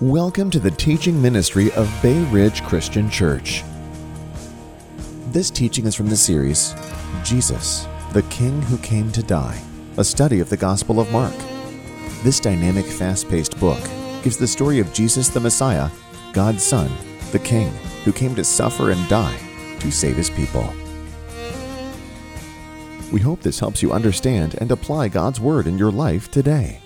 Welcome to the teaching ministry of Bay Ridge Christian Church. This teaching is from the series Jesus, the King Who Came to Die, a study of the Gospel of Mark. This dynamic, fast paced book gives the story of Jesus the Messiah, God's Son, the King, who came to suffer and die to save his people. We hope this helps you understand and apply God's Word in your life today.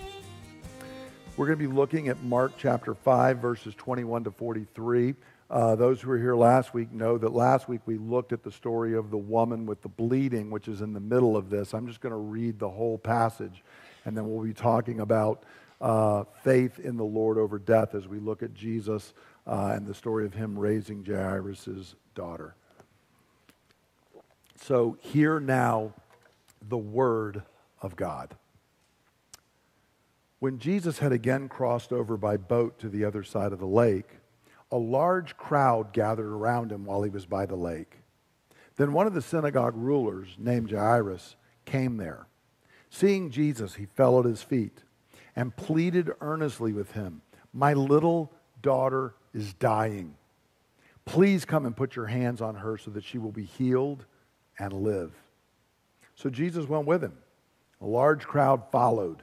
We're going to be looking at Mark chapter 5, verses 21 to 43. Uh, those who were here last week know that last week we looked at the story of the woman with the bleeding, which is in the middle of this. I'm just going to read the whole passage, and then we'll be talking about uh, faith in the Lord over death as we look at Jesus uh, and the story of him raising Jairus' daughter. So, hear now the word of God. When Jesus had again crossed over by boat to the other side of the lake, a large crowd gathered around him while he was by the lake. Then one of the synagogue rulers, named Jairus, came there. Seeing Jesus, he fell at his feet and pleaded earnestly with him My little daughter is dying. Please come and put your hands on her so that she will be healed and live. So Jesus went with him. A large crowd followed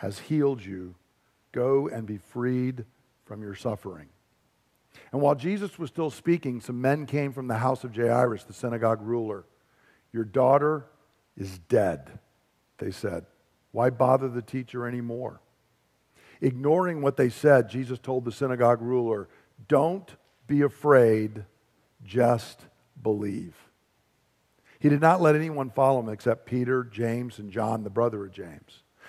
has healed you. Go and be freed from your suffering. And while Jesus was still speaking, some men came from the house of Jairus, the synagogue ruler. Your daughter is dead, they said. Why bother the teacher anymore? Ignoring what they said, Jesus told the synagogue ruler, Don't be afraid, just believe. He did not let anyone follow him except Peter, James, and John, the brother of James.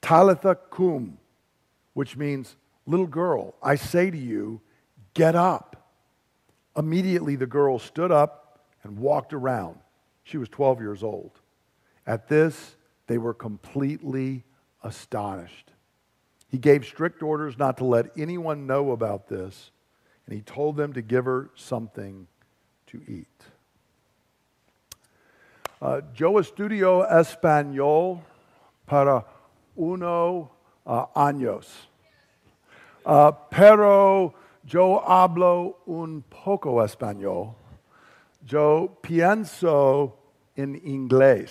Talitha cum, which means, little girl, I say to you, get up. Immediately the girl stood up and walked around. She was 12 years old. At this, they were completely astonished. He gave strict orders not to let anyone know about this, and he told them to give her something to eat. Uh, yo estudio español para uno uh, años. Uh, pero yo hablo un poco español. Yo pienso en inglés.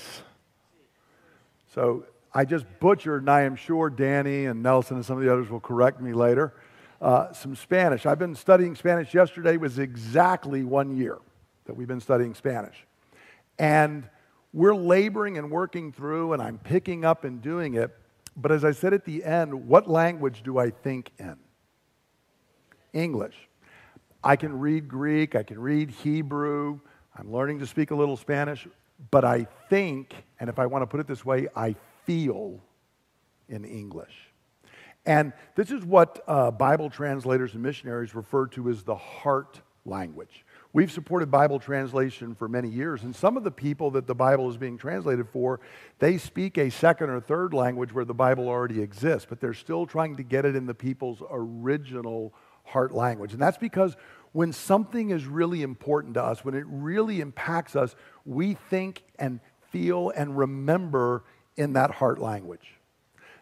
So I just butchered, and I am sure Danny and Nelson and some of the others will correct me later. Uh, some Spanish. I've been studying Spanish. Yesterday was exactly one year that we've been studying Spanish. And we're laboring and working through, and I'm picking up and doing it. But as I said at the end, what language do I think in? English. I can read Greek, I can read Hebrew, I'm learning to speak a little Spanish, but I think, and if I want to put it this way, I feel in English. And this is what uh, Bible translators and missionaries refer to as the heart language. We've supported Bible translation for many years, and some of the people that the Bible is being translated for, they speak a second or third language where the Bible already exists, but they're still trying to get it in the people's original heart language. And that's because when something is really important to us, when it really impacts us, we think and feel and remember in that heart language.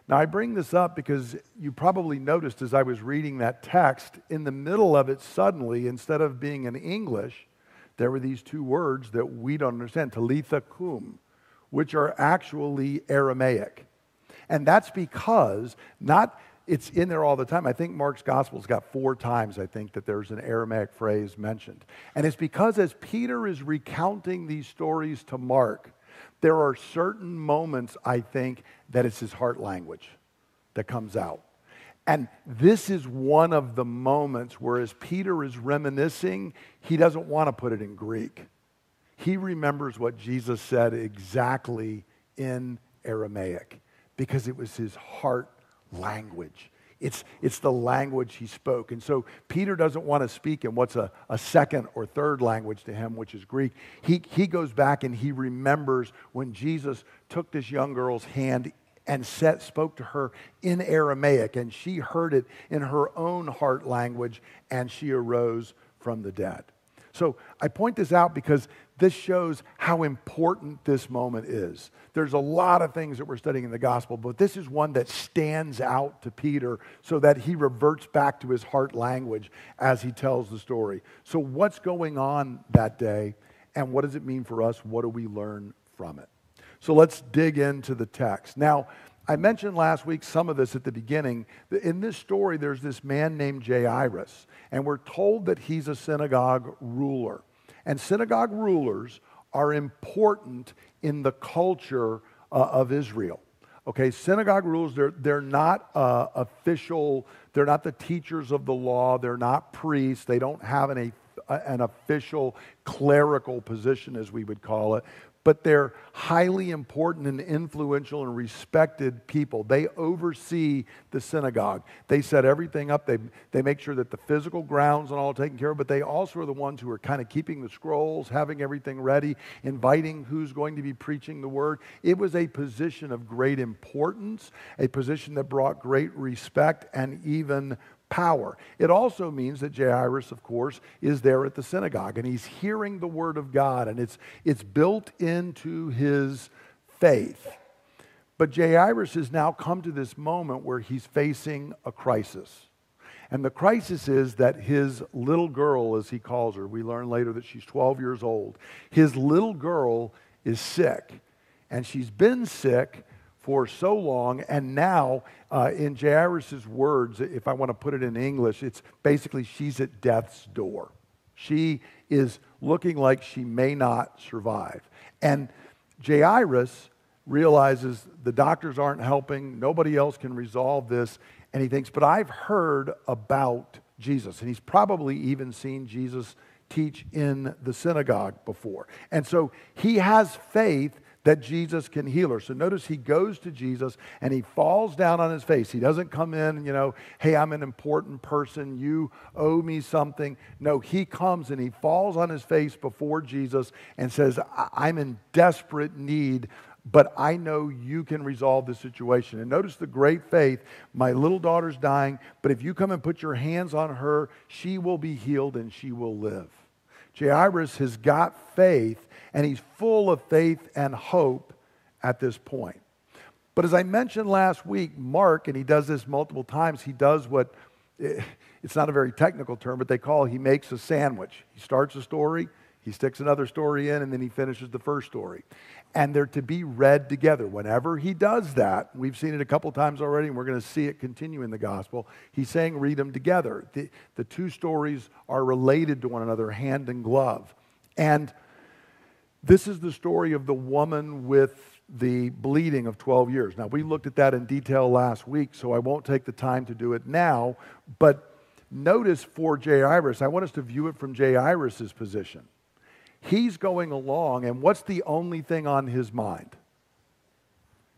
Now, I bring this up because you probably noticed as I was reading that text, in the middle of it, suddenly, instead of being in English, there were these two words that we don't understand, talitha kum, which are actually Aramaic. And that's because not it's in there all the time. I think Mark's gospel's got four times, I think, that there's an Aramaic phrase mentioned. And it's because as Peter is recounting these stories to Mark, there are certain moments, I think, that it's his heart language that comes out. And this is one of the moments where, as Peter is reminiscing, he doesn't want to put it in Greek. He remembers what Jesus said exactly in Aramaic because it was his heart language. It's, it's the language he spoke. And so Peter doesn't want to speak in what's a, a second or third language to him, which is Greek. He, he goes back and he remembers when Jesus took this young girl's hand and set, spoke to her in Aramaic, and she heard it in her own heart language, and she arose from the dead. So I point this out because this shows how important this moment is. There's a lot of things that we're studying in the gospel, but this is one that stands out to Peter so that he reverts back to his heart language as he tells the story. So, what's going on that day, and what does it mean for us? What do we learn from it? So, let's dig into the text. Now, I mentioned last week some of this at the beginning. In this story, there's this man named Jairus, and we're told that he's a synagogue ruler. And synagogue rulers are important in the culture uh, of Israel. Okay, synagogue rulers, they're, they're not uh, official, they're not the teachers of the law, they're not priests, they don't have an, a, an official clerical position, as we would call it, but they're highly important and influential and respected people. They oversee the synagogue. They set everything up. They, they make sure that the physical grounds and all taken care of, but they also are the ones who are kind of keeping the scrolls, having everything ready, inviting who's going to be preaching the word. It was a position of great importance, a position that brought great respect and even power. It also means that Jairus, of course, is there at the synagogue and he's hearing the word of God and it's, it's built into his faith. But Jairus has now come to this moment where he's facing a crisis. And the crisis is that his little girl, as he calls her, we learn later that she's 12 years old, his little girl is sick. And she's been sick for so long. And now, uh, in Jairus' words, if I want to put it in English, it's basically she's at death's door. She is looking like she may not survive. And Jairus realizes the doctors aren't helping, nobody else can resolve this. And he thinks, but I've heard about Jesus. And he's probably even seen Jesus teach in the synagogue before. And so he has faith that Jesus can heal her. So notice he goes to Jesus and he falls down on his face. He doesn't come in, you know, hey, I'm an important person. You owe me something. No, he comes and he falls on his face before Jesus and says, I'm in desperate need but I know you can resolve the situation. And notice the great faith. My little daughter's dying, but if you come and put your hands on her, she will be healed and she will live. Jairus has got faith and he's full of faith and hope at this point. But as I mentioned last week, Mark, and he does this multiple times, he does what eh, it's not a very technical term, but they call he makes a sandwich. He starts a story, he sticks another story in, and then he finishes the first story. And they're to be read together. Whenever he does that, we've seen it a couple times already, and we're going to see it continue in the gospel. He's saying, read them together. The, the two stories are related to one another, hand and glove. And this is the story of the woman with the bleeding of 12 years. Now, we looked at that in detail last week, so I won't take the time to do it now. But notice for Jairus, I want us to view it from J. Jairus' position. He's going along, and what's the only thing on his mind?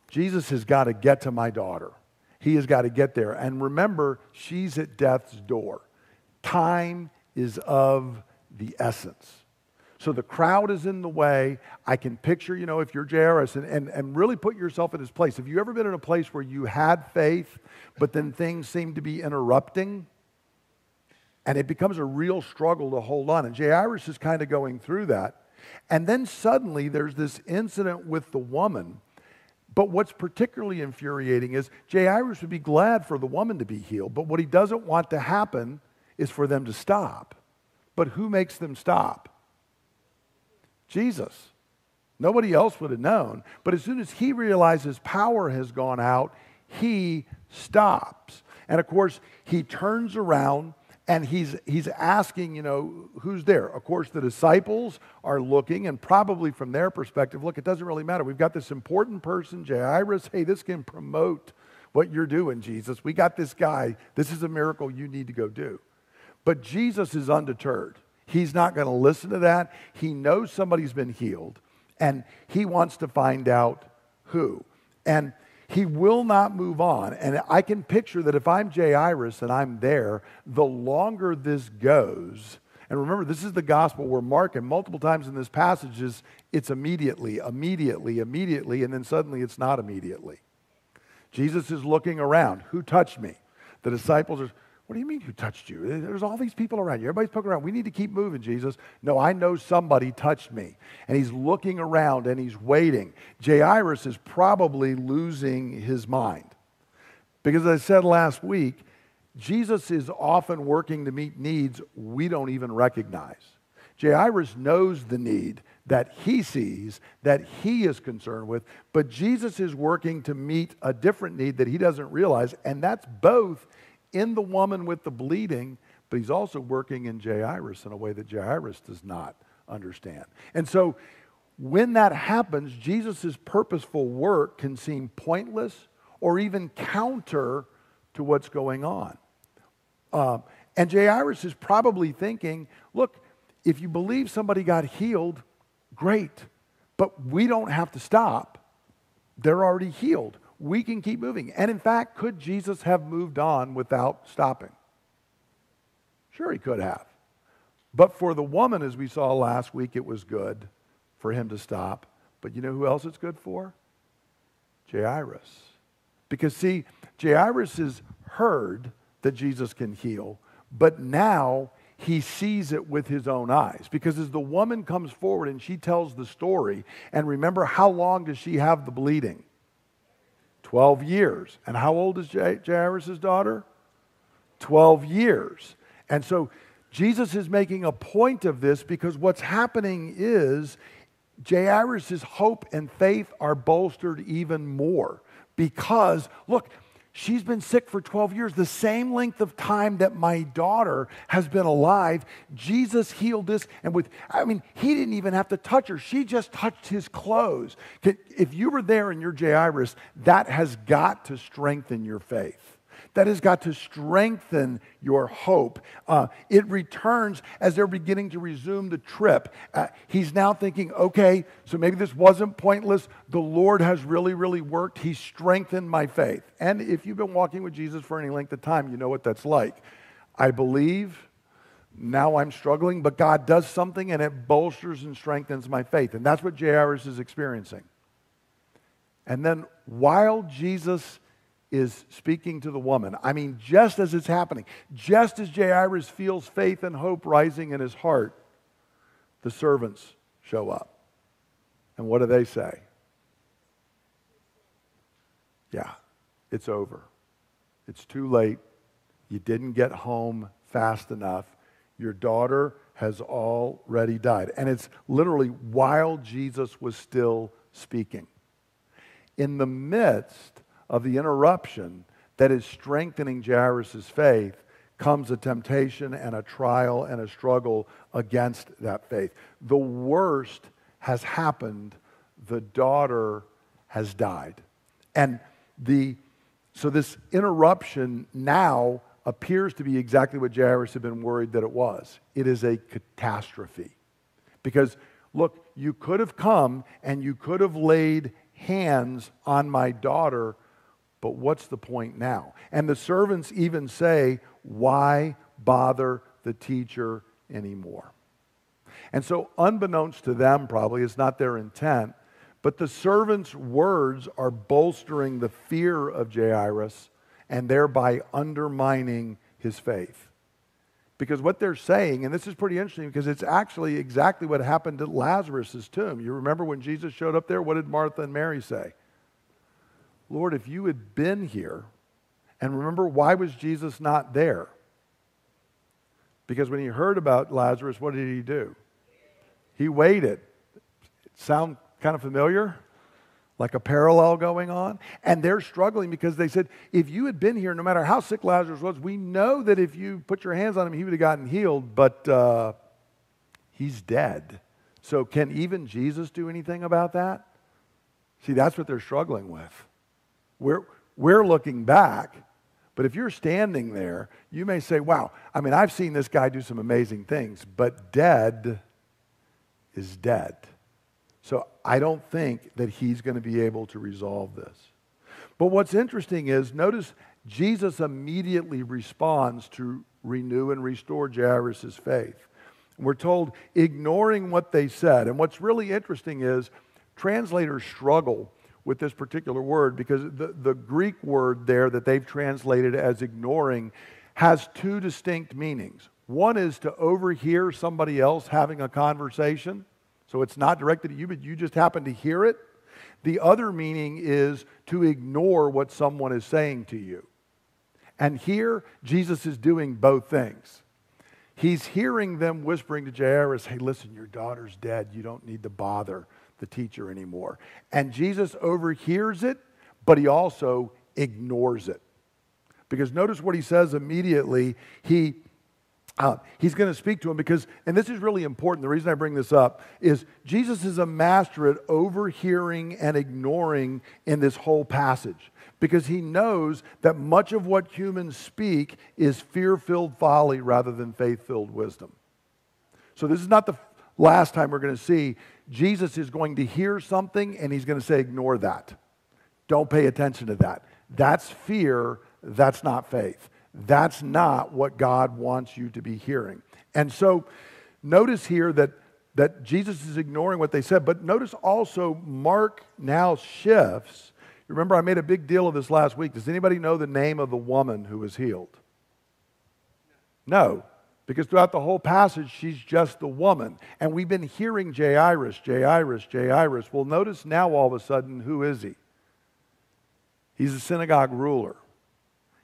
Jesus has got to get to my daughter. He has got to get there. And remember, she's at death's door. Time is of the essence. So the crowd is in the way. I can picture, you know, if you're Jairus and, and, and really put yourself in his place. Have you ever been in a place where you had faith, but then things seem to be interrupting? And it becomes a real struggle to hold on. And Jay Jairus is kind of going through that. And then suddenly there's this incident with the woman. But what's particularly infuriating is Jay Jairus would be glad for the woman to be healed, but what he doesn't want to happen is for them to stop. But who makes them stop? Jesus. Nobody else would have known. But as soon as he realizes power has gone out, he stops. And of course, he turns around and he's, he's asking, you know, who's there? Of course, the disciples are looking, and probably from their perspective, look, it doesn't really matter. We've got this important person, Jairus. Hey, this can promote what you're doing, Jesus. We got this guy. This is a miracle you need to go do. But Jesus is undeterred. He's not going to listen to that. He knows somebody's been healed, and he wants to find out who. And he will not move on. And I can picture that if I'm Jairus and I'm there, the longer this goes, and remember, this is the gospel where Mark, and multiple times in this passage, is it's immediately, immediately, immediately, and then suddenly it's not immediately. Jesus is looking around. Who touched me? The disciples are, what do you mean who touched you? There's all these people around you. Everybody's poking around. We need to keep moving, Jesus. No, I know somebody touched me. And he's looking around and he's waiting. Jairus is probably losing his mind. Because as I said last week, Jesus is often working to meet needs we don't even recognize. Jairus knows the need that he sees, that he is concerned with, but Jesus is working to meet a different need that he doesn't realize, and that's both in the woman with the bleeding, but he's also working in Jairus in a way that Jairus does not understand. And so when that happens, Jesus' purposeful work can seem pointless or even counter to what's going on. Um, and Jairus is probably thinking, look, if you believe somebody got healed, great, but we don't have to stop. They're already healed we can keep moving. And in fact, could Jesus have moved on without stopping? Sure, he could have. But for the woman, as we saw last week, it was good for him to stop. But you know who else it's good for? Jairus. Because, see, Jairus has heard that Jesus can heal, but now he sees it with his own eyes. Because as the woman comes forward and she tells the story, and remember, how long does she have the bleeding? 12 years. And how old is Jairus' daughter? 12 years. And so Jesus is making a point of this because what's happening is Jairus' hope and faith are bolstered even more. Because, look, She's been sick for 12 years, the same length of time that my daughter has been alive. Jesus healed this, and with, I mean, he didn't even have to touch her. She just touched his clothes. If you were there in you're Jairus, that has got to strengthen your faith that has got to strengthen your hope. Uh, it returns as they're beginning to resume the trip. Uh, he's now thinking, okay, so maybe this wasn't pointless. The Lord has really, really worked. He strengthened my faith. And if you've been walking with Jesus for any length of time, you know what that's like. I believe. Now I'm struggling, but God does something and it bolsters and strengthens my faith. And that's what Jairus is experiencing. And then while Jesus is speaking to the woman. I mean, just as it's happening, just as Jairus feels faith and hope rising in his heart, the servants show up. And what do they say? Yeah, it's over. It's too late. You didn't get home fast enough. Your daughter has already died. And it's literally while Jesus was still speaking. In the midst of the interruption that is strengthening Jairus' faith comes a temptation and a trial and a struggle against that faith. The worst has happened. The daughter has died. And the so this interruption now appears to be exactly what Jairus had been worried that it was. It is a catastrophe. Because look, you could have come and you could have laid hands on my daughter but what's the point now? And the servants even say, Why bother the teacher anymore? And so, unbeknownst to them, probably, it's not their intent, but the servants' words are bolstering the fear of Jairus and thereby undermining his faith. Because what they're saying, and this is pretty interesting because it's actually exactly what happened at Lazarus' tomb. You remember when Jesus showed up there? What did Martha and Mary say? Lord, if you had been here, and remember, why was Jesus not there? Because when he heard about Lazarus, what did he do? He waited. Sound kind of familiar? Like a parallel going on? And they're struggling because they said, if you had been here, no matter how sick Lazarus was, we know that if you put your hands on him, he would have gotten healed, but uh, he's dead. So can even Jesus do anything about that? See, that's what they're struggling with. We're, we're looking back but if you're standing there, you may say, wow, I mean, I've seen this guy do some amazing things, but dead is dead. So I don't think that he's going to be able to resolve this. But what's interesting is, notice Jesus immediately responds to renew and restore Jairus' faith. We're told, ignoring what they said. And what's really interesting is, translators struggle with this particular word because the, the Greek word there that they've translated as ignoring has two distinct meanings. One is to overhear somebody else having a conversation, so it's not directed at you, but you just happen to hear it. The other meaning is to ignore what someone is saying to you. And here, Jesus is doing both things. He's hearing them whispering to Jairus, hey, listen, your daughter's dead. You don't need to bother the teacher anymore. And Jesus overhears it, but he also ignores it. Because notice what he says immediately. He uh, he's going to speak to him because, and this is really important. The reason I bring this up is Jesus is a master at overhearing and ignoring in this whole passage because he knows that much of what humans speak is fear filled folly rather than faith filled wisdom. So, this is not the last time we're going to see Jesus is going to hear something and he's going to say, ignore that. Don't pay attention to that. That's fear, that's not faith. That's not what God wants you to be hearing. And so notice here that, that Jesus is ignoring what they said, but notice also Mark now shifts. Remember, I made a big deal of this last week. Does anybody know the name of the woman who was healed? No. Because throughout the whole passage, she's just the woman. And we've been hearing Jairus, Jairus, Jairus. Well, notice now all of a sudden, who is he? He's a synagogue ruler.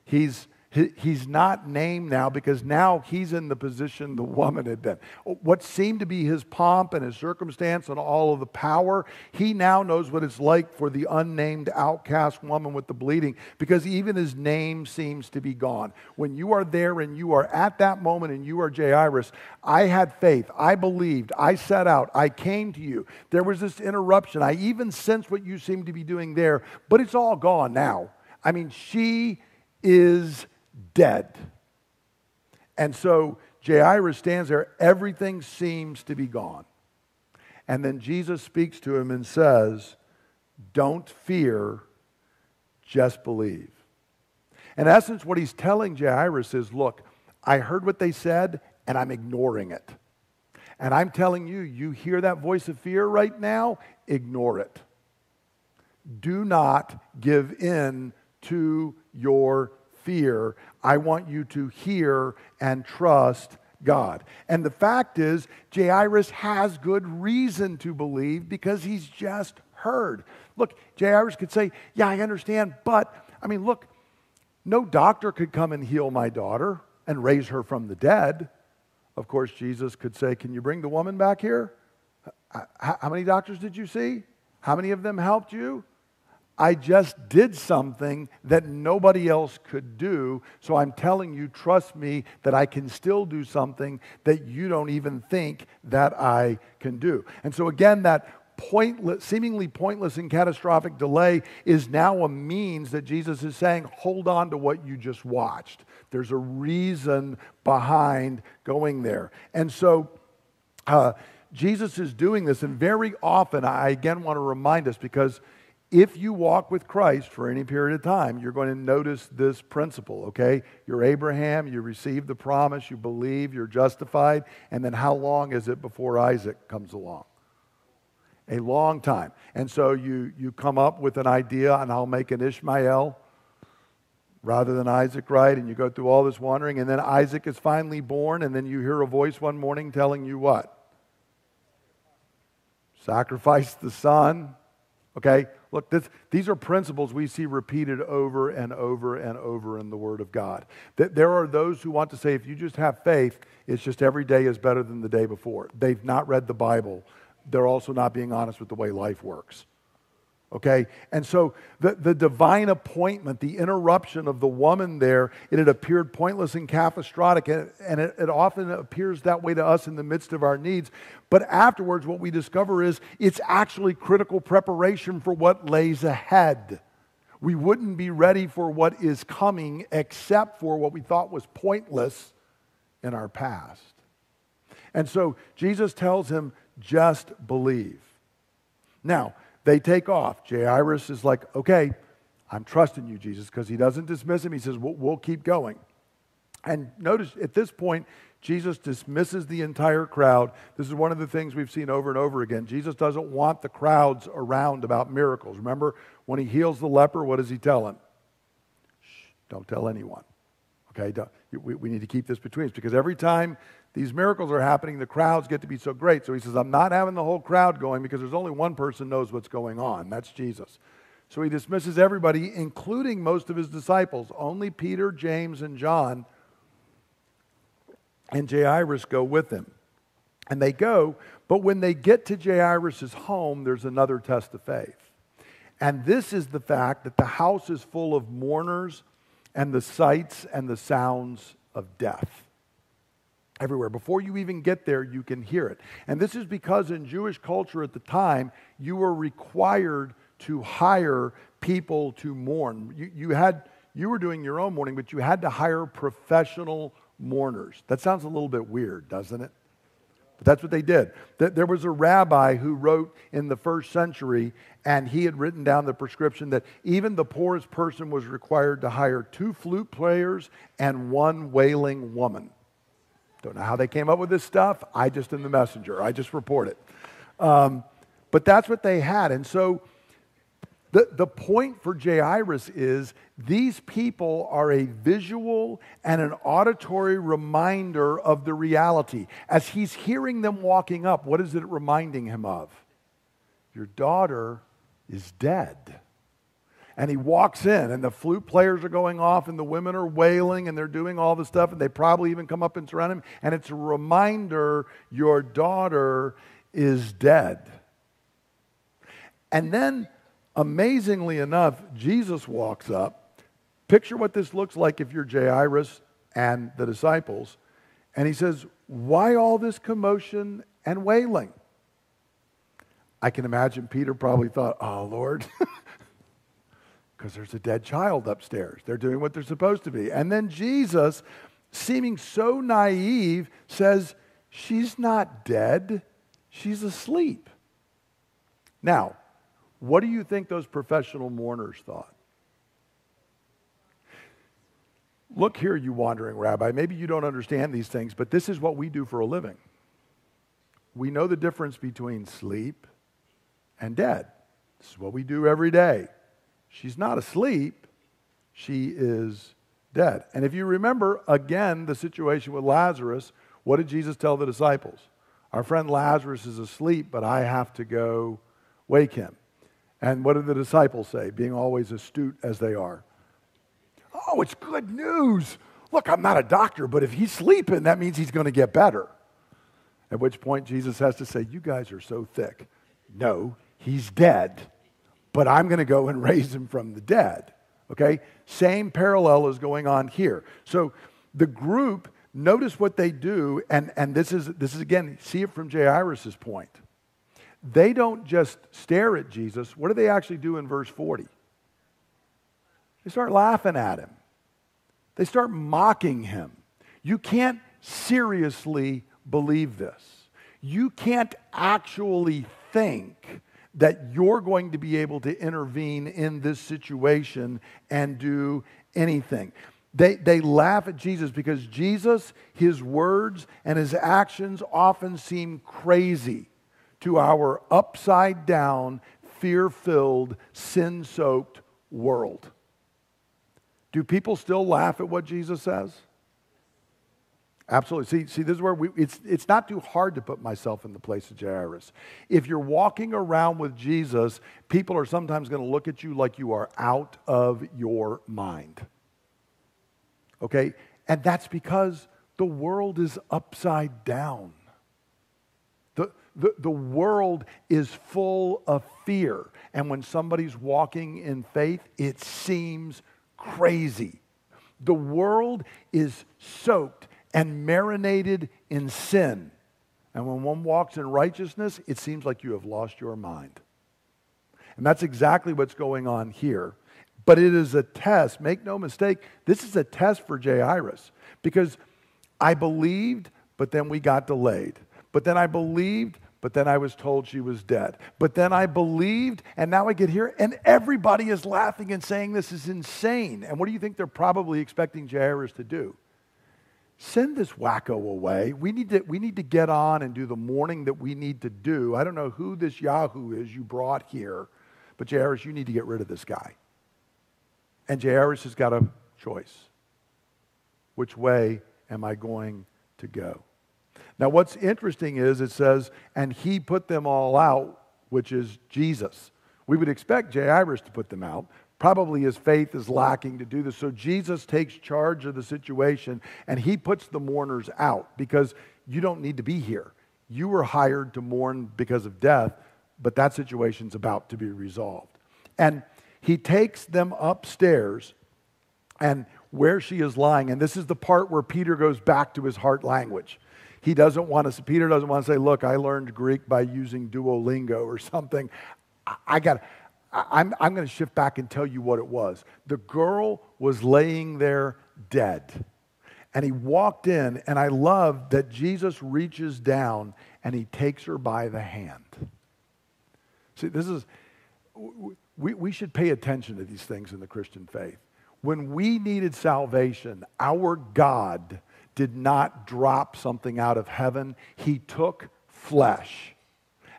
He's he's not named now because now he's in the position the woman had been. What seemed to be his pomp and his circumstance and all of the power, he now knows what it's like for the unnamed outcast woman with the bleeding because even his name seems to be gone. When you are there and you are at that moment and you are Jairus, I had faith. I believed. I set out. I came to you. There was this interruption. I even sensed what you seem to be doing there, but it's all gone now. I mean, she is dead. And so Jairus stands there, everything seems to be gone. And then Jesus speaks to him and says, Don't fear, just believe. In essence, what he's telling Jairus is look, I heard what they said, and I'm ignoring it. And I'm telling you, you hear that voice of fear right now, ignore it. Do not give in to your fear. I want you to hear and trust God. And the fact is, Jairus has good reason to believe because he's just heard. Look, Jairus could say, Yeah, I understand, but I mean, look, no doctor could come and heal my daughter and raise her from the dead. Of course, Jesus could say, Can you bring the woman back here? How many doctors did you see? How many of them helped you? I just did something that nobody else could do. So I'm telling you, trust me, that I can still do something that you don't even think that I can do. And so, again, that pointless, seemingly pointless and catastrophic delay is now a means that Jesus is saying, hold on to what you just watched. There's a reason behind going there. And so, uh, Jesus is doing this, and very often, I again want to remind us because if you walk with Christ for any period of time, you're going to notice this principle, okay? You're Abraham, you receive the promise, you believe, you're justified, and then how long is it before Isaac comes along? A long time. And so you, you come up with an idea, and I'll make an Ishmael, rather than Isaac, right? And you go through all this wandering, and then Isaac is finally born, and then you hear a voice one morning telling you what? Sacrifice the son. Okay? Look, this, these are principles we see repeated over and over and over in the Word of God. That there are those who want to say if you just have faith, it's just every day is better than the day before. They've not read the Bible. They're also not being honest with the way life works. Okay? And so the, the divine appointment, the interruption of the woman there, it had appeared pointless and catastrophic, and, it, it often appears that way to us in the midst of our needs. But afterwards, what we discover is it's actually critical preparation for what lays ahead. We wouldn't be ready for what is coming except for what we thought was pointless in our past. And so Jesus tells him, just believe. Now, they take off. Jairus is like, okay, I'm trusting you, Jesus, because he doesn't dismiss him. He says, we'll, we'll keep going. And notice at this point, Jesus dismisses the entire crowd. This is one of the things we've seen over and over again. Jesus doesn't want the crowds around about miracles. Remember, when he heals the leper, what does he tell him? Shh, don't tell anyone. Okay? We, we need to keep this between us because every time these miracles are happening, the crowds get to be so great. So he says, I'm not having the whole crowd going because there's only one person knows what's going on. That's Jesus. So he dismisses everybody, including most of his disciples. Only Peter, James, and John and Jairus go with him. And they go, but when they get to Jairus' home, there's another test of faith. And this is the fact that the house is full of mourners and the sights and the sounds of death everywhere. Before you even get there, you can hear it. And this is because in Jewish culture at the time, you were required to hire people to mourn. You, you, had, you were doing your own mourning, but you had to hire professional mourners. That sounds a little bit weird, doesn't it? But that's what they did. There was a rabbi who wrote in the first century, and he had written down the prescription that even the poorest person was required to hire two flute players and one wailing woman. Don't know how they came up with this stuff. I just am the messenger. I just report it. Um, but that's what they had. And so the, the point for Jairus is these people are a visual and an auditory reminder of the reality. As he's hearing them walking up, what is it reminding him of? Your daughter is dead and he walks in and the flute players are going off and the women are wailing and they're doing all the stuff and they probably even come up and surround him and it's a reminder your daughter is dead. And then amazingly enough jesus walks up. Picture what this looks like if you're jairus and the disciples and he says why all this commotion and wailing? I can imagine peter probably thought oh lord because there's a dead child upstairs. They're doing what they're supposed to be. And then Jesus, seeming so naive, says, She's not dead, she's asleep. Now, what do you think those professional mourners thought? Look here, you wandering rabbi. Maybe you don't understand these things, but this is what we do for a living. We know the difference between sleep and dead. This is what we do every day. She's not asleep, she is dead. And if you remember again the situation with Lazarus, what did Jesus tell the disciples? Our friend Lazarus is asleep, but I have to go wake him. And what did the disciples say, being always astute as they are? Oh, it's good news. Look, I'm not a doctor, but if he's sleeping, that means he's going to get better. At which point Jesus has to say, You guys are so thick. No, he's dead but I'm going to go and raise him from the dead. Okay? Same parallel is going on here. So the group, notice what they do, and, and this, is, this is again, see it from Jairus' point. They don't just stare at Jesus. What do they actually do in verse 40? They start laughing at him, they start mocking him. You can't seriously believe this. You can't actually think that you're going to be able to intervene in this situation and do anything. They, they laugh at Jesus because Jesus, his words and his actions often seem crazy to our upside down, fear filled, sin soaked world. Do people still laugh at what Jesus says? Absolutely. See, see, this is where we, it's, it's not too hard to put myself in the place of Jairus. If you're walking around with Jesus, people are sometimes going to look at you like you are out of your mind. Okay? And that's because the world is upside down. The, the, the world is full of fear. And when somebody's walking in faith, it seems crazy. The world is soaked and marinated in sin. And when one walks in righteousness, it seems like you have lost your mind. And that's exactly what's going on here. But it is a test. Make no mistake, this is a test for Jairus because I believed, but then we got delayed. But then I believed, but then I was told she was dead. But then I believed, and now I get here, and everybody is laughing and saying this is insane. And what do you think they're probably expecting Jairus to do? Send this wacko away. We need, to, we need to get on and do the mourning that we need to do. I don't know who this Yahoo is you brought here, but Jairus, you need to get rid of this guy. And Jairus has got a choice. Which way am I going to go? Now, what's interesting is it says, and he put them all out, which is Jesus. We would expect Jairus to put them out. Probably his faith is lacking to do this. So Jesus takes charge of the situation and he puts the mourners out because you don't need to be here. You were hired to mourn because of death, but that situation's about to be resolved. And he takes them upstairs and where she is lying, and this is the part where Peter goes back to his heart language. He doesn't want to, Peter doesn't want to say, Look, I learned Greek by using Duolingo or something. I, I got, I'm, I'm going to shift back and tell you what it was. The girl was laying there dead. And he walked in, and I love that Jesus reaches down and he takes her by the hand. See, this is, we, we should pay attention to these things in the Christian faith. When we needed salvation, our God did not drop something out of heaven, He took flesh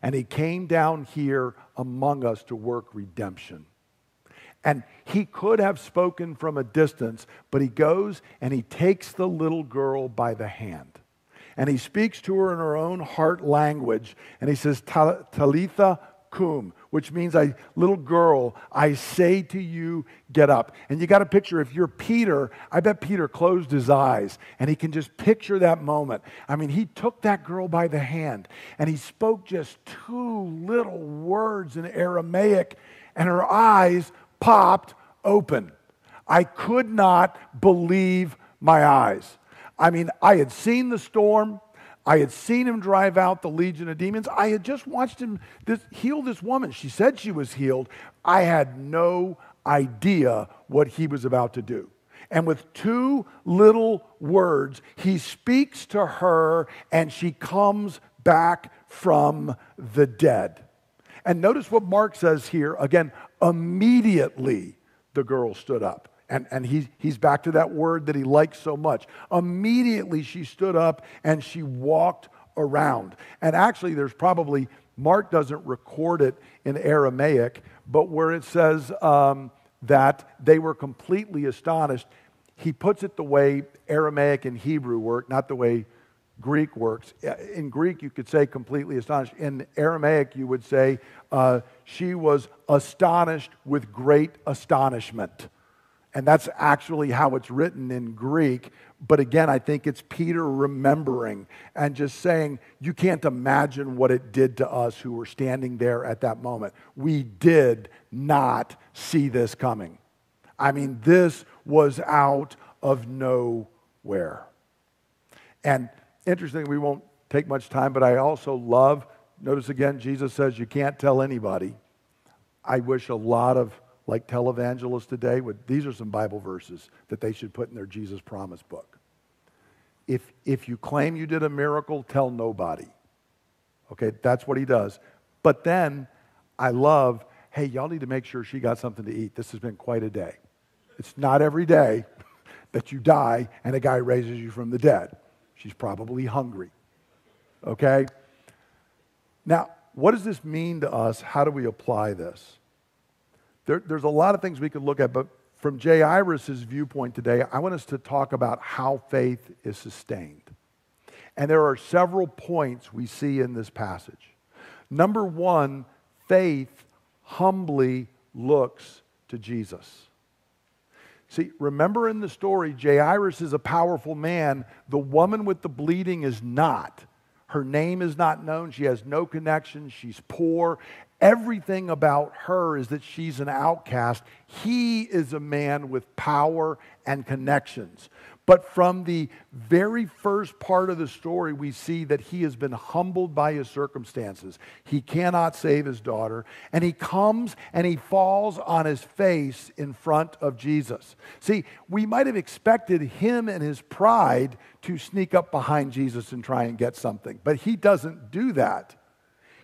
and He came down here among us to work redemption. And he could have spoken from a distance, but he goes and he takes the little girl by the hand. And he speaks to her in her own heart language. And he says, Talitha cum, which means I, little girl, I say to you, get up. And you got to picture if you're Peter, I bet Peter closed his eyes and he can just picture that moment. I mean, he took that girl by the hand and he spoke just two little words in Aramaic and her eyes popped open. I could not believe my eyes. I mean, I had seen the storm. I had seen him drive out the legion of demons. I had just watched him this, heal this woman. She said she was healed. I had no idea what he was about to do. And with two little words, he speaks to her and she comes back from the dead. And notice what Mark says here. Again, immediately the girl stood up. And, and he, he's back to that word that he likes so much. Immediately she stood up and she walked around. And actually, there's probably, Mark doesn't record it in Aramaic, but where it says um, that they were completely astonished, he puts it the way Aramaic and Hebrew work, not the way Greek works. In Greek, you could say completely astonished. In Aramaic, you would say uh, she was astonished with great astonishment. And that's actually how it's written in Greek. But again, I think it's Peter remembering and just saying, You can't imagine what it did to us who were standing there at that moment. We did not see this coming. I mean, this was out of nowhere. And interestingly, we won't take much time, but I also love, notice again, Jesus says you can't tell anybody. I wish a lot of like televangelists today, with, these are some Bible verses that they should put in their Jesus Promise book. If, if you claim you did a miracle, tell nobody. Okay, that's what he does. But then I love, hey, y'all need to make sure she got something to eat. This has been quite a day. It's not every day that you die and a guy raises you from the dead. She's probably hungry. Okay? Now, what does this mean to us? How do we apply this? There, there's a lot of things we could look at, but from Jairus' viewpoint today, I want us to talk about how faith is sustained. And there are several points we see in this passage. Number one, faith humbly looks to Jesus. See, remember in the story, Jairus is a powerful man. The woman with the bleeding is not. Her name is not known. She has no connection. She's poor. Everything about her is that she's an outcast. He is a man with power and connections. But from the very first part of the story, we see that he has been humbled by his circumstances. He cannot save his daughter, and he comes and he falls on his face in front of Jesus. See, we might have expected him and his pride to sneak up behind Jesus and try and get something, but he doesn't do that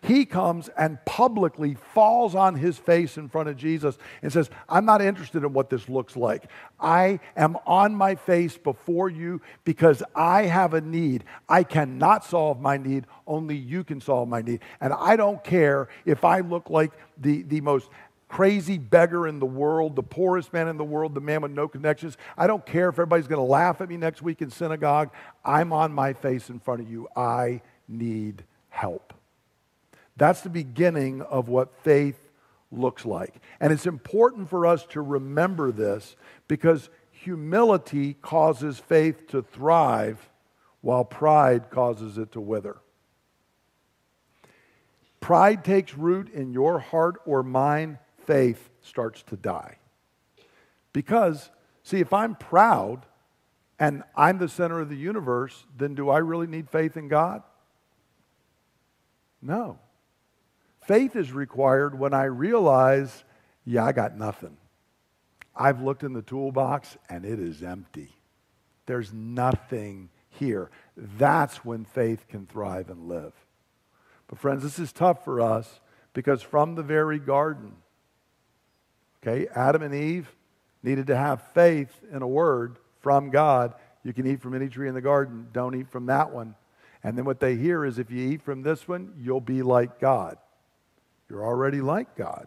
he comes and publicly falls on his face in front of Jesus and says, I'm not interested in what this looks like. I am on my face before you because I have a need. I cannot solve my need. Only you can solve my need. And I don't care if I look like the, the most crazy beggar in the world, the poorest man in the world, the man with no connections. I don't care if everybody's going to laugh at me next week in synagogue. I'm on my face in front of you. I need help. That's the beginning of what faith looks like. And it's important for us to remember this because humility causes faith to thrive while pride causes it to wither. Pride takes root in your heart or mine, faith starts to die. Because, see, if I'm proud and I'm the center of the universe, then do I really need faith in God? No. Faith is required when I realize, yeah, I got nothing. I've looked in the toolbox and it is empty. There's nothing here. That's when faith can thrive and live. But, friends, this is tough for us because from the very garden, okay, Adam and Eve needed to have faith in a word from God. You can eat from any tree in the garden, don't eat from that one. And then what they hear is if you eat from this one, you'll be like God. You're already like God.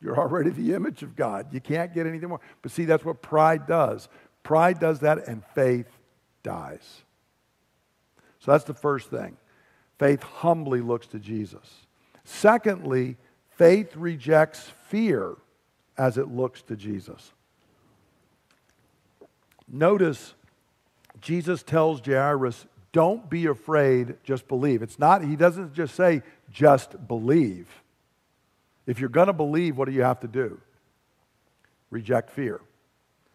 You're already the image of God. You can't get anything more. But see, that's what pride does. Pride does that, and faith dies. So that's the first thing. Faith humbly looks to Jesus. Secondly, faith rejects fear as it looks to Jesus. Notice Jesus tells Jairus, don't be afraid, just believe. It's not, he doesn't just say, just believe. If you're going to believe, what do you have to do? Reject fear.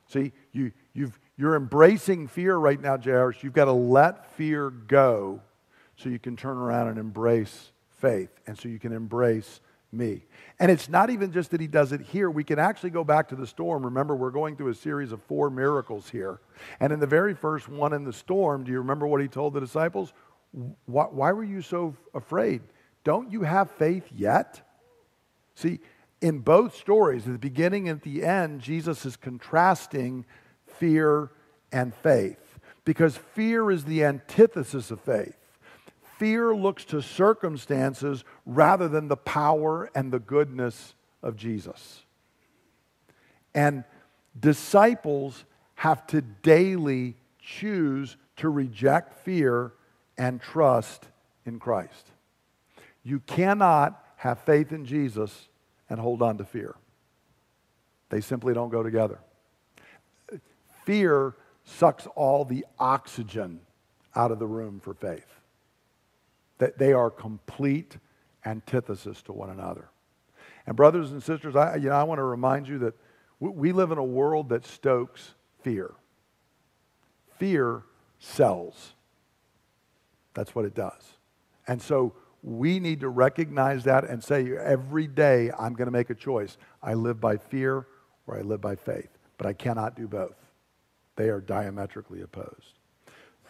See, you, you've, you're embracing fear right now, Jairus. You've got to let fear go so you can turn around and embrace faith and so you can embrace me. And it's not even just that he does it here. We can actually go back to the storm. Remember, we're going through a series of four miracles here. And in the very first one in the storm, do you remember what he told the disciples? Why, why were you so afraid? Don't you have faith yet? See, in both stories, at the beginning and at the end, Jesus is contrasting fear and faith because fear is the antithesis of faith. Fear looks to circumstances rather than the power and the goodness of Jesus. And disciples have to daily choose to reject fear and trust in Christ. You cannot have faith in Jesus and hold on to fear. They simply don't go together. Fear sucks all the oxygen out of the room for faith. That they are complete antithesis to one another. And brothers and sisters, I, you know, I want to remind you that we live in a world that stokes fear. Fear sells. That's what it does. And so we need to recognize that and say, every day I'm going to make a choice. I live by fear or I live by faith, but I cannot do both. They are diametrically opposed.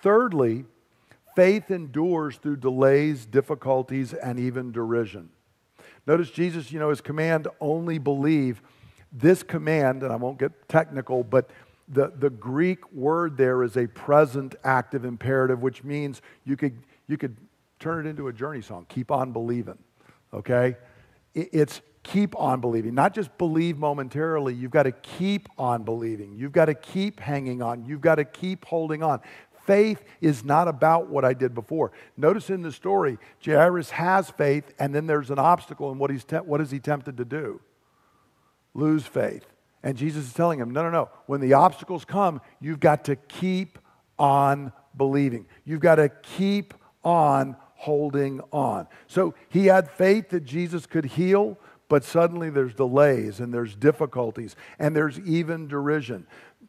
Thirdly, faith endures through delays, difficulties, and even derision. Notice Jesus, you know, his command, only believe. This command, and I won't get technical, but the, the Greek word there is a present active imperative, which means you could, you could turn it into a journey song. Keep on believing. Okay? It's keep on believing, not just believe momentarily. You've got to keep on believing. You've got to keep hanging on. You've got to keep holding on. Faith is not about what I did before. Notice in the story, Jairus has faith, and then there's an obstacle, and what, he's te- what is he tempted to do? Lose faith. And Jesus is telling him, no, no, no. When the obstacles come, you've got to keep on believing. You've got to keep on holding on. So he had faith that Jesus could heal, but suddenly there's delays and there's difficulties and there's even derision.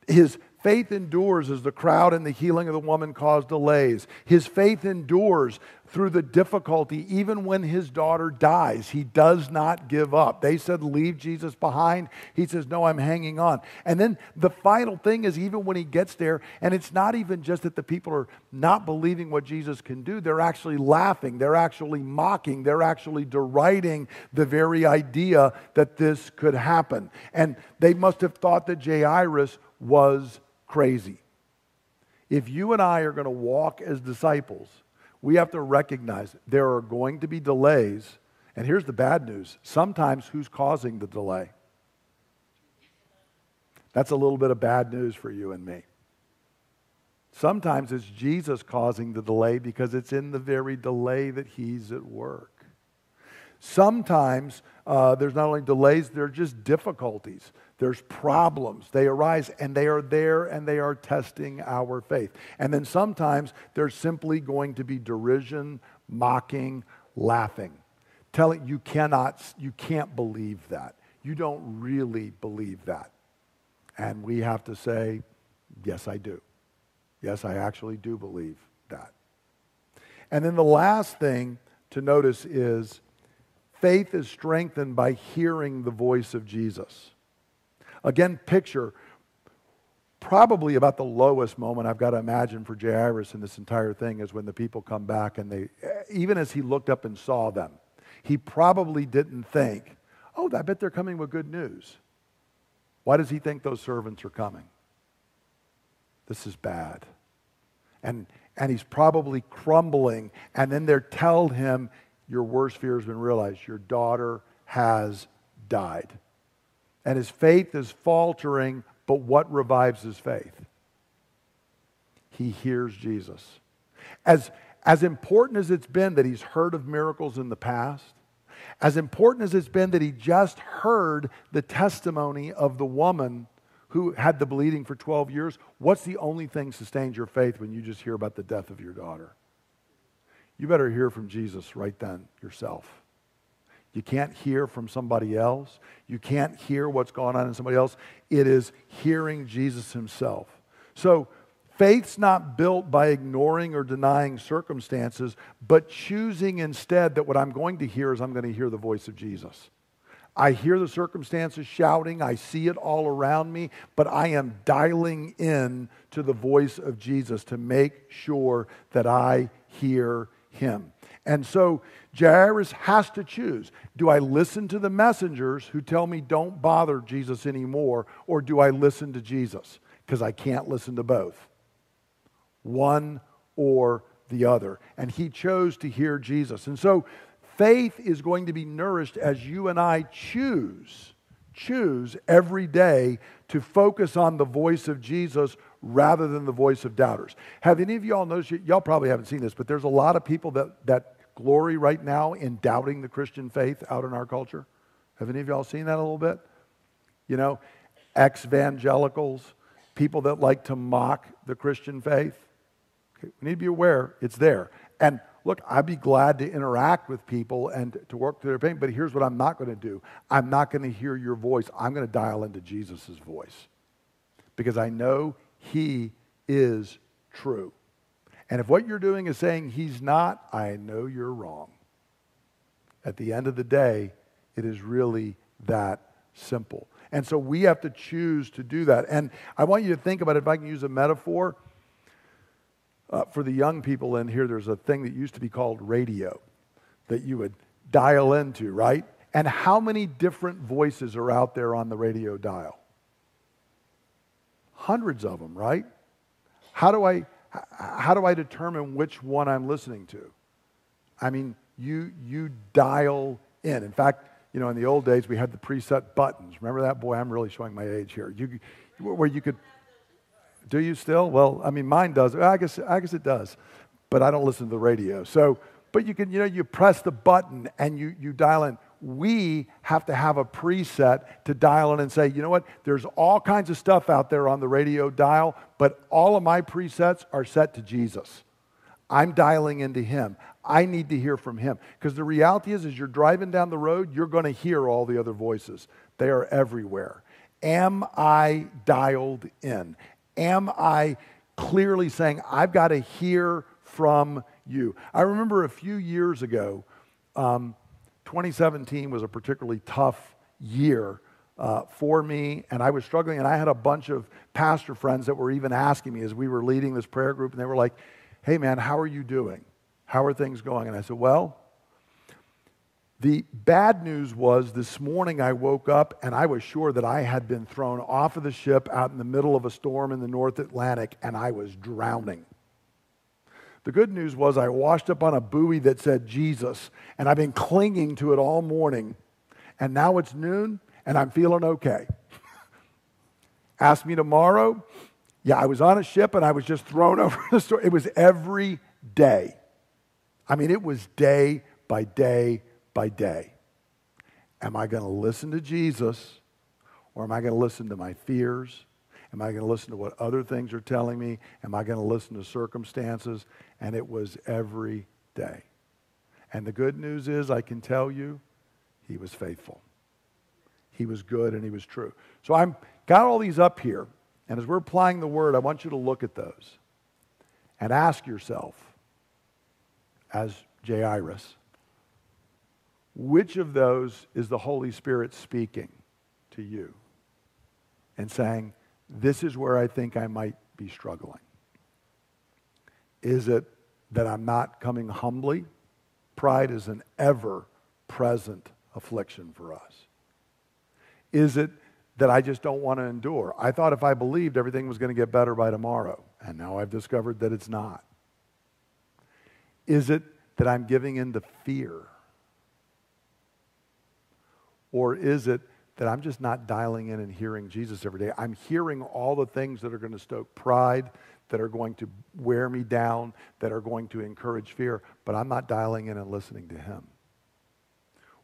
His faith endures as the crowd and the healing of the woman cause delays. His faith endures through the difficulty, even when his daughter dies. He does not give up. They said, Leave Jesus behind. He says, No, I'm hanging on. And then the final thing is, even when he gets there, and it's not even just that the people are not believing what Jesus can do, they're actually laughing, they're actually mocking, they're actually deriding the very idea that this could happen. And they must have thought that Jairus was crazy. If you and I are going to walk as disciples, we have to recognize there are going to be delays. And here's the bad news sometimes who's causing the delay? That's a little bit of bad news for you and me. Sometimes it's Jesus causing the delay because it's in the very delay that he's at work. Sometimes uh, there's not only delays, there are just difficulties. There's problems. They arise and they are there and they are testing our faith. And then sometimes there's simply going to be derision, mocking, laughing. Telling you cannot, you can't believe that. You don't really believe that. And we have to say, yes, I do. Yes, I actually do believe that. And then the last thing to notice is faith is strengthened by hearing the voice of Jesus. Again, picture probably about the lowest moment I've got to imagine for Jairus in this entire thing is when the people come back and they, even as he looked up and saw them, he probably didn't think, oh, I bet they're coming with good news. Why does he think those servants are coming? This is bad. And, and he's probably crumbling. And then they're telling him, your worst fear has been realized. Your daughter has died and his faith is faltering, but what revives his faith? He hears Jesus. As, as important as it's been that he's heard of miracles in the past, as important as it's been that he just heard the testimony of the woman who had the bleeding for 12 years, what's the only thing sustains your faith when you just hear about the death of your daughter? You better hear from Jesus right then yourself. You can't hear from somebody else. You can't hear what's going on in somebody else. It is hearing Jesus himself. So, faith's not built by ignoring or denying circumstances, but choosing instead that what I'm going to hear is I'm going to hear the voice of Jesus. I hear the circumstances shouting, I see it all around me, but I am dialing in to the voice of Jesus to make sure that I hear him. And so Jairus has to choose. Do I listen to the messengers who tell me don't bother Jesus anymore, or do I listen to Jesus? Because I can't listen to both. One or the other. And he chose to hear Jesus. And so faith is going to be nourished as you and I choose, choose every day to focus on the voice of Jesus rather than the voice of doubters. Have any of y'all noticed, y'all probably haven't seen this, but there's a lot of people that, that glory right now in doubting the Christian faith out in our culture? Have any of y'all seen that a little bit? You know, ex evangelicals, people that like to mock the Christian faith. Okay, we need to be aware it's there. And look, I'd be glad to interact with people and to work through their pain, but here's what I'm not going to do I'm not going to hear your voice. I'm going to dial into Jesus' voice because I know he is true. And if what you're doing is saying he's not, I know you're wrong. At the end of the day, it is really that simple. And so we have to choose to do that. And I want you to think about it, if I can use a metaphor. Uh, for the young people in here, there's a thing that used to be called radio that you would dial into, right? And how many different voices are out there on the radio dial? Hundreds of them, right? How do I how do I determine which one I'm listening to? I mean, you, you dial in. In fact, you know, in the old days, we had the preset buttons. Remember that? Boy, I'm really showing my age here. You, where you could, do you still? Well, I mean, mine does. I guess, I guess it does, but I don't listen to the radio. So, but you can, you know, you press the button and you, you dial in. We have to have a preset to dial in and say, you know what, there's all kinds of stuff out there on the radio dial, but all of my presets are set to Jesus. I'm dialing into him. I need to hear from him. Because the reality is, as you're driving down the road, you're going to hear all the other voices. They are everywhere. Am I dialed in? Am I clearly saying, I've got to hear from you? I remember a few years ago, um, 2017 was a particularly tough year uh, for me, and I was struggling. And I had a bunch of pastor friends that were even asking me as we were leading this prayer group, and they were like, Hey, man, how are you doing? How are things going? And I said, Well, the bad news was this morning I woke up and I was sure that I had been thrown off of the ship out in the middle of a storm in the North Atlantic and I was drowning. The good news was I washed up on a buoy that said Jesus and I've been clinging to it all morning. And now it's noon and I'm feeling okay. Ask me tomorrow. Yeah, I was on a ship and I was just thrown over the storm. It was every day. I mean, it was day by day by day. Am I going to listen to Jesus or am I going to listen to my fears? Am I going to listen to what other things are telling me? Am I going to listen to circumstances? And it was every day. And the good news is, I can tell you, he was faithful. He was good and he was true. So I'm got all these up here. And as we're applying the word, I want you to look at those and ask yourself, as Jairus. Which of those is the Holy Spirit speaking to you and saying, This is where I think I might be struggling? Is it that I'm not coming humbly? Pride is an ever present affliction for us. Is it that I just don't want to endure? I thought if I believed everything was going to get better by tomorrow, and now I've discovered that it's not. Is it that I'm giving in to fear? Or is it that I'm just not dialing in and hearing Jesus every day? I'm hearing all the things that are going to stoke pride, that are going to wear me down, that are going to encourage fear, but I'm not dialing in and listening to Him.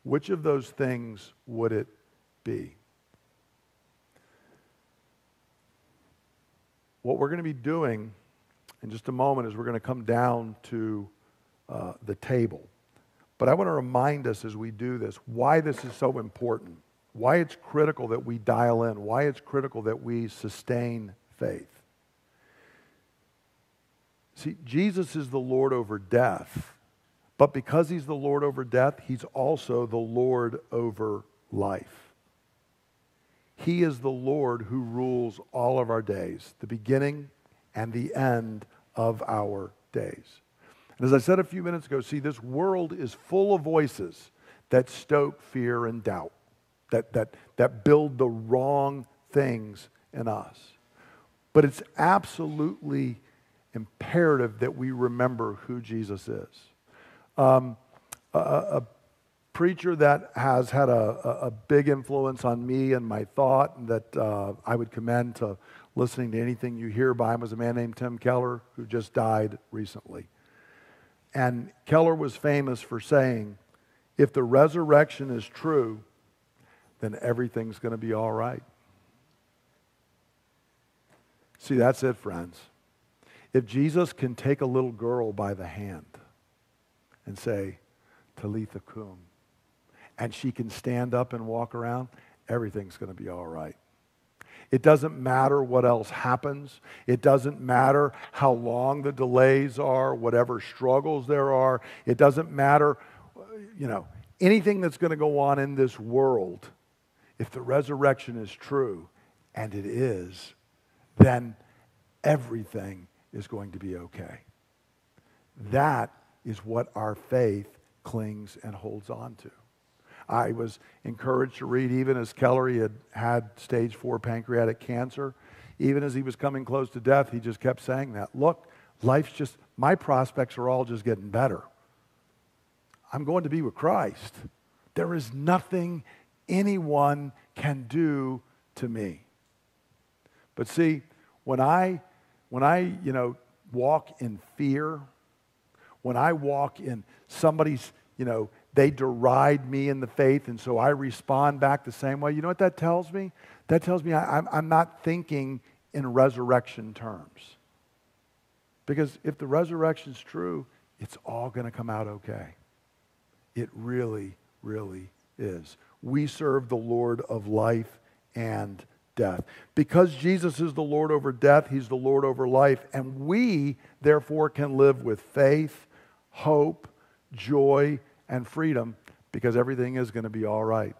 Which of those things would it be? What we're going to be doing in just a moment is we're going to come down to uh, the table. But I want to remind us as we do this why this is so important, why it's critical that we dial in, why it's critical that we sustain faith. See, Jesus is the Lord over death, but because he's the Lord over death, he's also the Lord over life. He is the Lord who rules all of our days, the beginning and the end of our days. And as I said a few minutes ago, see, this world is full of voices that stoke fear and doubt, that, that, that build the wrong things in us. But it's absolutely imperative that we remember who Jesus is. Um, a, a, preacher that has had a, a, big influence on me and my thought, and that uh, I would commend to listening to anything you hear by him was a man named Tim Keller, who just died recently. And Keller was famous for saying, if the resurrection is true, then everything's going to be all right. See, that's it, friends. If Jesus can take a little girl by the hand and say, Talitha cum, and she can stand up and walk around, everything's going to be all right. It doesn't matter what else happens. It doesn't matter how long the delays are, whatever struggles there are. It doesn't matter, you know, anything that's going to go on in this world. If the resurrection is true, and it is, then everything is going to be okay. That is what our faith clings and holds on to. I was encouraged to read, even as Keller he had had stage four pancreatic cancer, even as he was coming close to death, he just kept saying that. Look, life's just, my prospects are all just getting better. I'm going to be with Christ, There is nothing anyone can do to me. But see, when I when I, you know, walk in fear, when I walk in somebody's, you know, they deride me in the faith, and so I respond back the same way. You know what that tells me? That tells me I, I'm not thinking in resurrection terms. Because if the resurrection's true, it's all going to come out okay. It really, really is. We serve the Lord of life and death. Because Jesus is the Lord over death, He's the Lord over life, and we, therefore, can live with faith, hope, joy, and freedom because everything is going to be all right.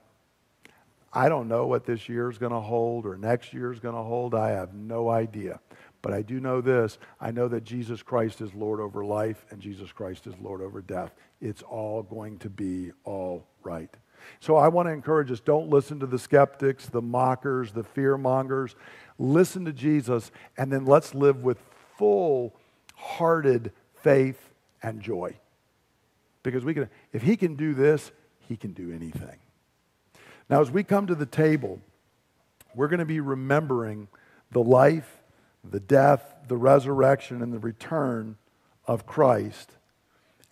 I don't know what this year is going to hold or next year is going to hold. I have no idea. But I do know this I know that Jesus Christ is Lord over life and Jesus Christ is Lord over death. It's all going to be all right. So I want to encourage us don't listen to the skeptics, the mockers, the fear mongers. Listen to Jesus, and then let's live with full hearted faith and joy. Because we can, if he can do this, he can do anything. Now, as we come to the table, we're going to be remembering the life, the death, the resurrection, and the return of Christ.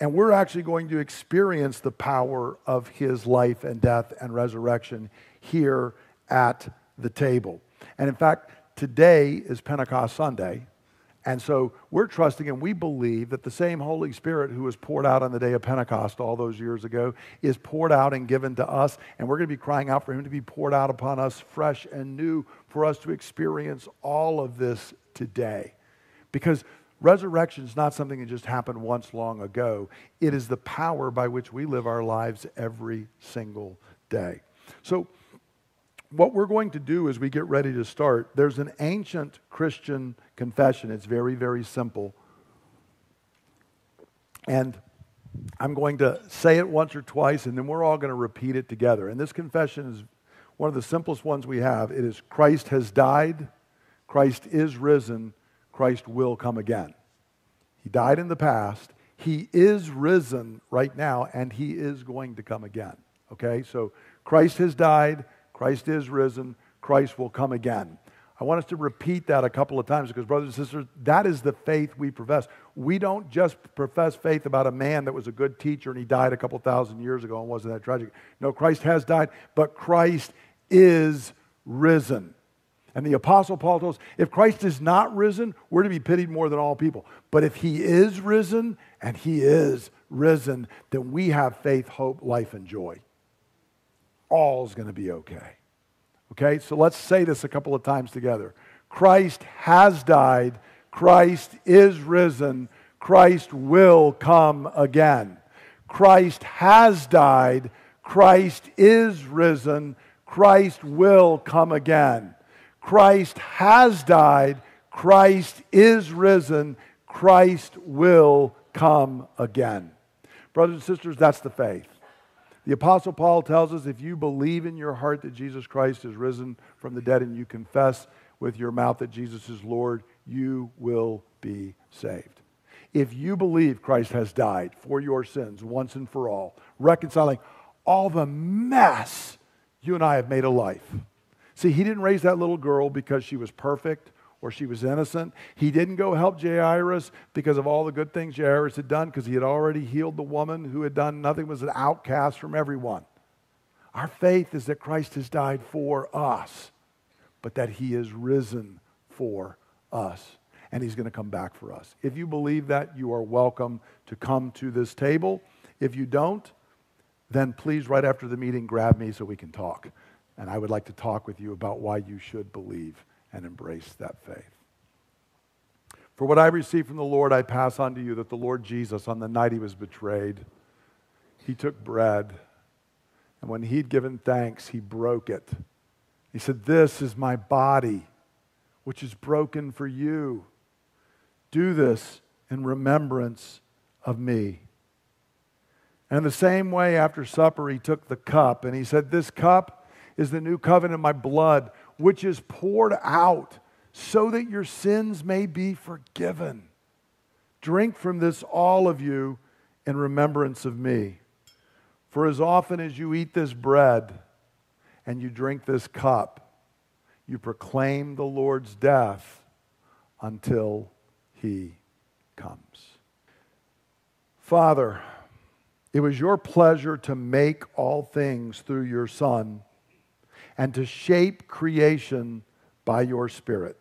And we're actually going to experience the power of his life and death and resurrection here at the table. And in fact, today is Pentecost Sunday. And so we're trusting and we believe that the same Holy Spirit who was poured out on the day of Pentecost all those years ago is poured out and given to us. And we're going to be crying out for Him to be poured out upon us fresh and new for us to experience all of this today. Because resurrection is not something that just happened once long ago, it is the power by which we live our lives every single day. So, what we're going to do as we get ready to start, there's an ancient Christian confession. It's very, very simple. And I'm going to say it once or twice, and then we're all going to repeat it together. And this confession is one of the simplest ones we have. It is Christ has died, Christ is risen, Christ will come again. He died in the past, He is risen right now, and He is going to come again. Okay? So Christ has died. Christ is risen. Christ will come again. I want us to repeat that a couple of times because, brothers and sisters, that is the faith we profess. We don't just profess faith about a man that was a good teacher and he died a couple thousand years ago and wasn't that tragic. No, Christ has died, but Christ is risen. And the Apostle Paul tells us if Christ is not risen, we're to be pitied more than all people. But if he is risen, and he is risen, then we have faith, hope, life, and joy all's going to be okay. Okay, so let's say this a couple of times together. Christ has died, Christ is risen, Christ will come again. Christ has died, Christ is risen, Christ will come again. Christ has died, Christ is risen, Christ will come again. Brothers and sisters, that's the faith. The Apostle Paul tells us if you believe in your heart that Jesus Christ is risen from the dead and you confess with your mouth that Jesus is Lord, you will be saved. If you believe Christ has died for your sins once and for all, reconciling all the mess you and I have made of life. See, he didn't raise that little girl because she was perfect or she was innocent. He didn't go help Jairus because of all the good things Jairus had done, because he had already healed the woman who had done nothing, was an outcast from everyone. Our faith is that Christ has died for us, but that he is risen for us. And he's going to come back for us. If you believe that, you are welcome to come to this table. If you don't, then please, right after the meeting, grab me so we can talk. And I would like to talk with you about why you should believe and embrace that faith. For what I received from the Lord, I pass on to you that the Lord Jesus, on the night he was betrayed, he took bread, and when he'd given thanks, he broke it. He said, This is my body, which is broken for you. Do this in remembrance of me. And the same way, after supper, he took the cup and he said, This cup is the new covenant my blood which is poured out so that your sins may be forgiven. Drink from this, all of you, in remembrance of me. For as often as you eat this bread and you drink this cup, you proclaim the Lord's death until he comes. Father, it was your pleasure to make all things through your Son and to shape creation by your Spirit.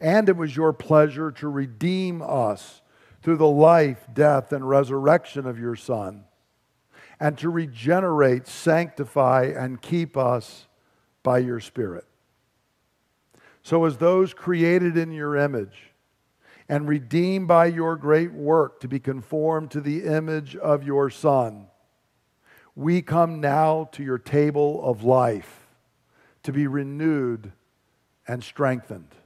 And it was your pleasure to redeem us through the life, death, and resurrection of your Son, and to regenerate, sanctify, and keep us by your Spirit. So, as those created in your image and redeemed by your great work to be conformed to the image of your Son, we come now to your table of life to be renewed and strengthened.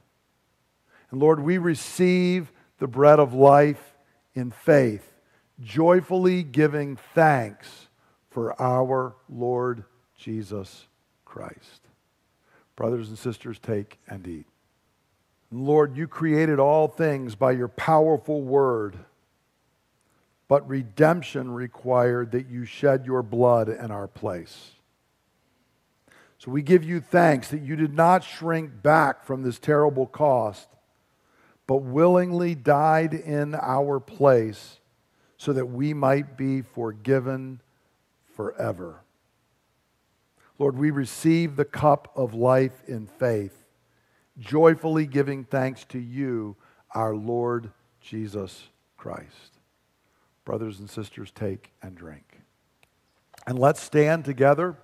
And Lord, we receive the bread of life in faith, joyfully giving thanks for our Lord Jesus Christ. Brothers and sisters, take and eat. Lord, you created all things by your powerful word, but redemption required that you shed your blood in our place. So we give you thanks that you did not shrink back from this terrible cost but willingly died in our place so that we might be forgiven forever. Lord, we receive the cup of life in faith, joyfully giving thanks to you, our Lord Jesus Christ. Brothers and sisters, take and drink. And let's stand together.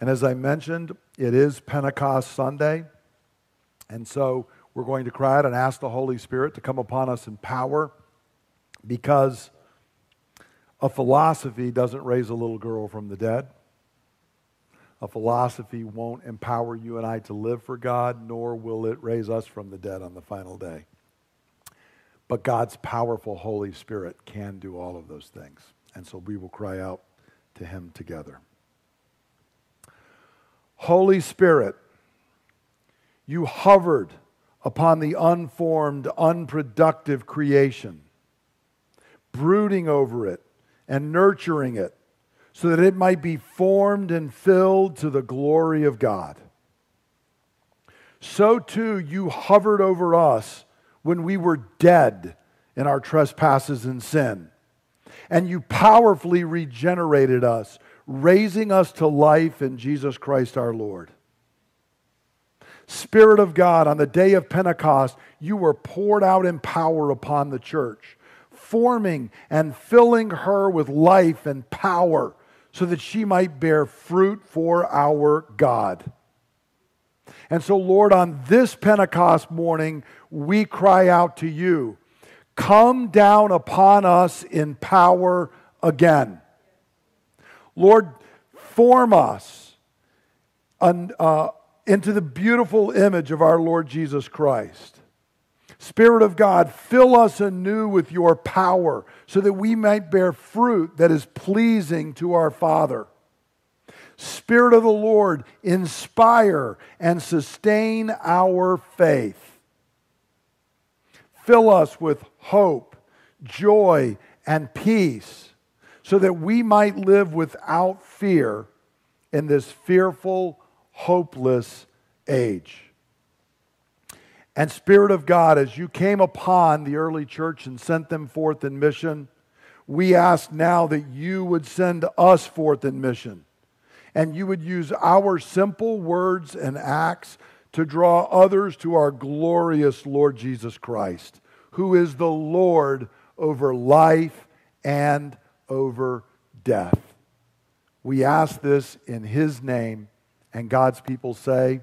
And as I mentioned, it is Pentecost Sunday. And so we're going to cry out and ask the Holy Spirit to come upon us in power because a philosophy doesn't raise a little girl from the dead. A philosophy won't empower you and I to live for God, nor will it raise us from the dead on the final day. But God's powerful Holy Spirit can do all of those things. And so we will cry out to Him together. Holy Spirit, you hovered upon the unformed, unproductive creation, brooding over it and nurturing it so that it might be formed and filled to the glory of God. So too, you hovered over us when we were dead in our trespasses and sin. And you powerfully regenerated us, raising us to life in Jesus Christ our Lord. Spirit of God, on the day of Pentecost, you were poured out in power upon the church, forming and filling her with life and power so that she might bear fruit for our God. And so, Lord, on this Pentecost morning, we cry out to you come down upon us in power again. Lord, form us. uh, into the beautiful image of our Lord Jesus Christ. Spirit of God, fill us anew with your power so that we might bear fruit that is pleasing to our Father. Spirit of the Lord, inspire and sustain our faith. Fill us with hope, joy, and peace so that we might live without fear in this fearful, hopeless age. And Spirit of God, as you came upon the early church and sent them forth in mission, we ask now that you would send us forth in mission and you would use our simple words and acts to draw others to our glorious Lord Jesus Christ, who is the Lord over life and over death. We ask this in his name. And God's people say,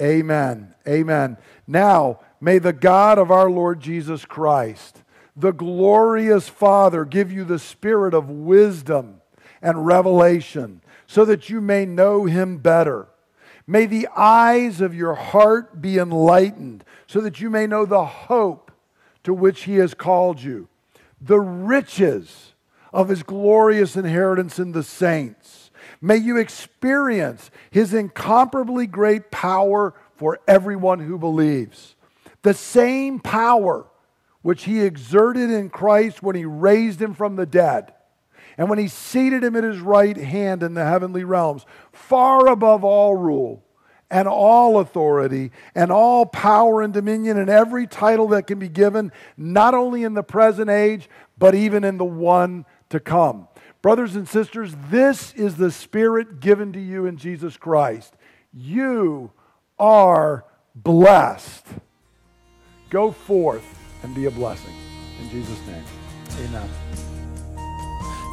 Amen. Amen. Now, may the God of our Lord Jesus Christ, the glorious Father, give you the spirit of wisdom and revelation so that you may know him better. May the eyes of your heart be enlightened so that you may know the hope to which he has called you, the riches of his glorious inheritance in the saints May you experience his incomparably great power for everyone who believes. The same power which he exerted in Christ when he raised him from the dead, and when he seated him at his right hand in the heavenly realms, far above all rule and all authority and all power and dominion and every title that can be given, not only in the present age, but even in the one to come. Brothers and sisters, this is the Spirit given to you in Jesus Christ. You are blessed. Go forth and be a blessing. In Jesus' name, amen.